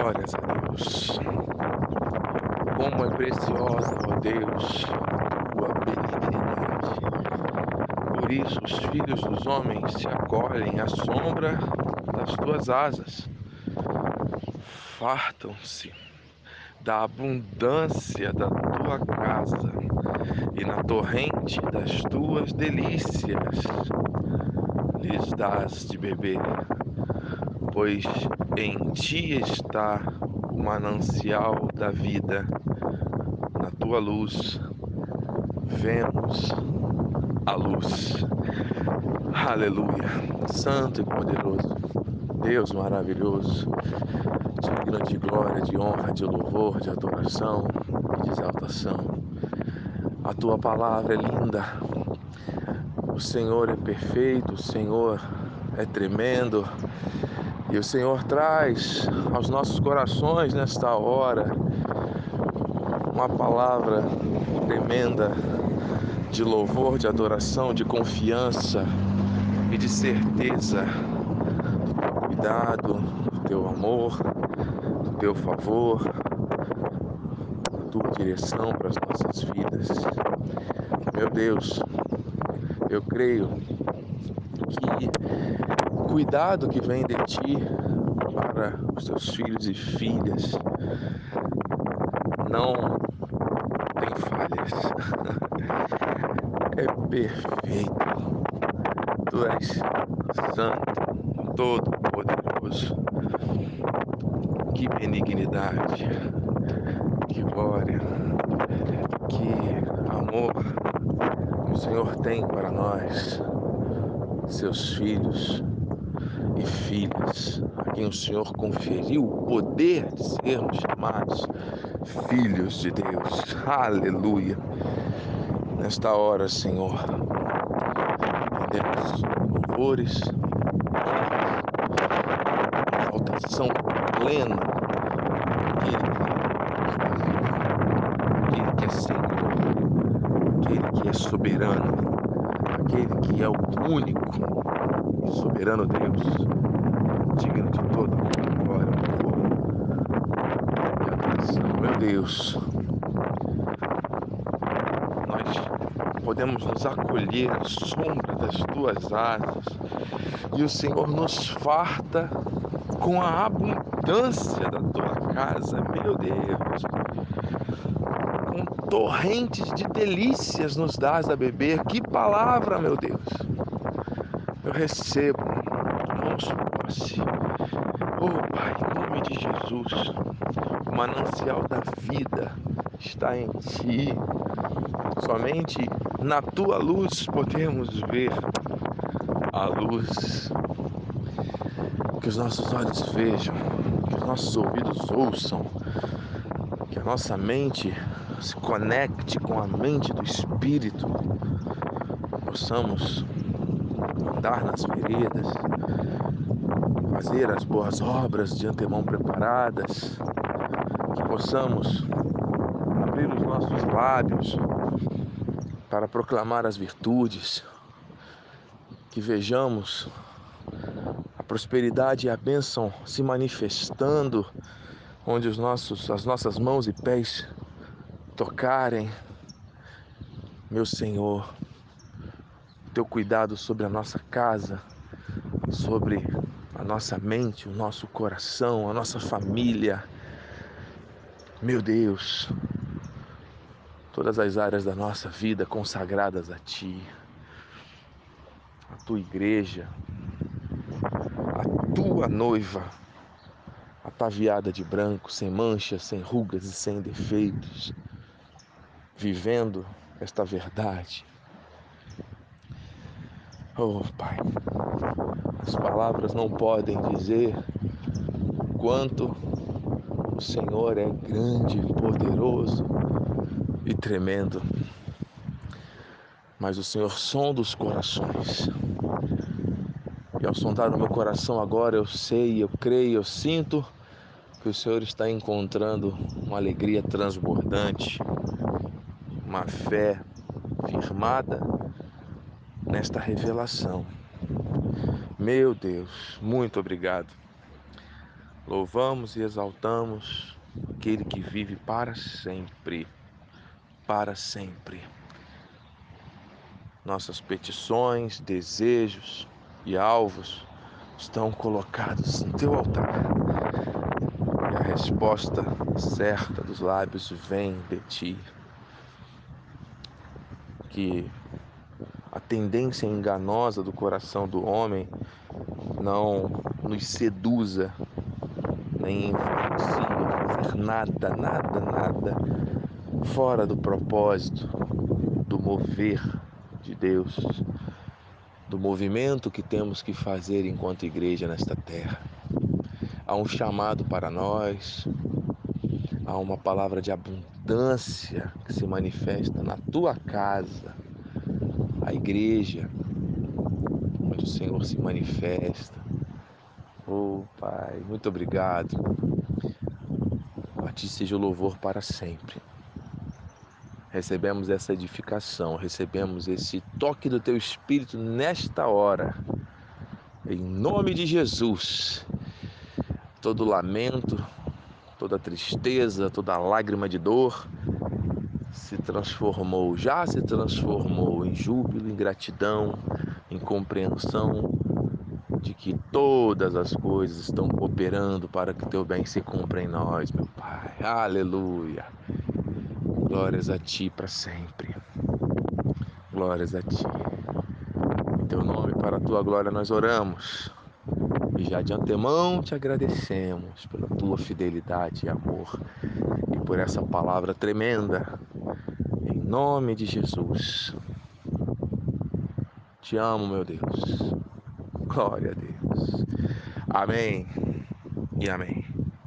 Glórias a Deus. Como é preciosa, ó Deus, tua benignidade. Por isso os filhos dos homens se acolhem à sombra das tuas asas. Fartam-se da abundância da tua casa e na torrente das tuas delícias lhes dás de beber, pois em ti está o manancial da vida, na tua luz vemos a luz. Aleluia, Santo e poderoso, Deus maravilhoso, de glória, de honra, de louvor, de adoração e de exaltação. A tua palavra é linda, o Senhor é perfeito, o Senhor é tremendo. E o Senhor traz aos nossos corações nesta hora uma palavra tremenda de louvor, de adoração, de confiança e de certeza do teu cuidado, do teu amor, do teu favor, da tua direção para as nossas vidas. Meu Deus, eu creio que cuidado que vem de ti para os teus filhos e filhas não tem falhas. É perfeito. Tu és santo, todo poderoso. Que benignidade, que glória, que amor o Senhor tem para nós, seus filhos filhas, a quem o Senhor conferiu o poder de sermos chamados filhos de Deus. Aleluia. Nesta hora, Senhor, rendemos louvores, exaltação plena aquele aquele que é Senhor aquele que é soberano, aquele que é o único soberano Deus, digno de toda a glória, louvor e adoração. Meu Deus, nós podemos nos acolher à sombra das tuas asas e o Senhor nos farta com a abundância da tua casa, meu Deus torrentes de delícias nos dás a beber. Que palavra, meu Deus! Eu recebo, tomamos posse. Oh, Pai, em nome de Jesus, o manancial da vida está em Ti. Somente na Tua luz podemos ver a luz. Que os nossos olhos vejam, que os nossos ouvidos ouçam, que a nossa mente se conecte com a mente do Espírito, possamos andar nas veredas, fazer as boas obras de antemão preparadas, que possamos abrir os nossos lábios para proclamar as virtudes, que vejamos a prosperidade e a bênção se manifestando onde os nossos, as nossas mãos e pés tocarem, meu Senhor, teu cuidado sobre a nossa casa, sobre a nossa mente, o nosso coração, a nossa família. Meu Deus, todas as áreas da nossa vida consagradas a Ti, a Tua igreja, a Tua noiva, ataviada de branco, sem manchas, sem rugas e sem defeitos vivendo esta verdade. Oh, Pai, as palavras não podem dizer quanto o Senhor é grande, poderoso e tremendo. Mas o Senhor sonda os corações. E ao sondar o meu coração agora, eu sei, eu creio, eu sinto que o Senhor está encontrando uma alegria transbordante, uma fé firmada nesta revelação. Meu Deus, muito obrigado. Louvamos e exaltamos aquele que vive para sempre, para sempre. Nossas petições, desejos e alvos estão colocados no teu altar. E a resposta certa dos lábios vem de ti. Que a tendência enganosa do coração do homem não nos seduza, nem influencie a fazer nada, nada, nada fora do propósito do mover de Deus, do movimento que temos que fazer enquanto igreja nesta terra. Há um chamado para nós, há uma palavra de abundância que se manifesta na tua casa, a igreja, onde o Senhor se manifesta. Oh, Pai, muito obrigado. A Ti seja o louvor para sempre. Recebemos essa edificação, recebemos esse toque do Teu Espírito nesta hora. Em nome de Jesus. Todo lamento, toda tristeza, toda lágrima de dor se transformou, já se transformou em júbilo, em gratidão, em compreensão de que todas as coisas estão cooperando para que teu bem se cumpra em nós, meu Pai. Aleluia. Glórias a ti para sempre. Glórias a ti. Em teu nome, para a tua glória, nós oramos. E já de antemão te agradecemos pela tua fidelidade e amor e por essa palavra tremenda nome de Jesus. Te amo, meu Deus. Glória a Deus. Amém e amém.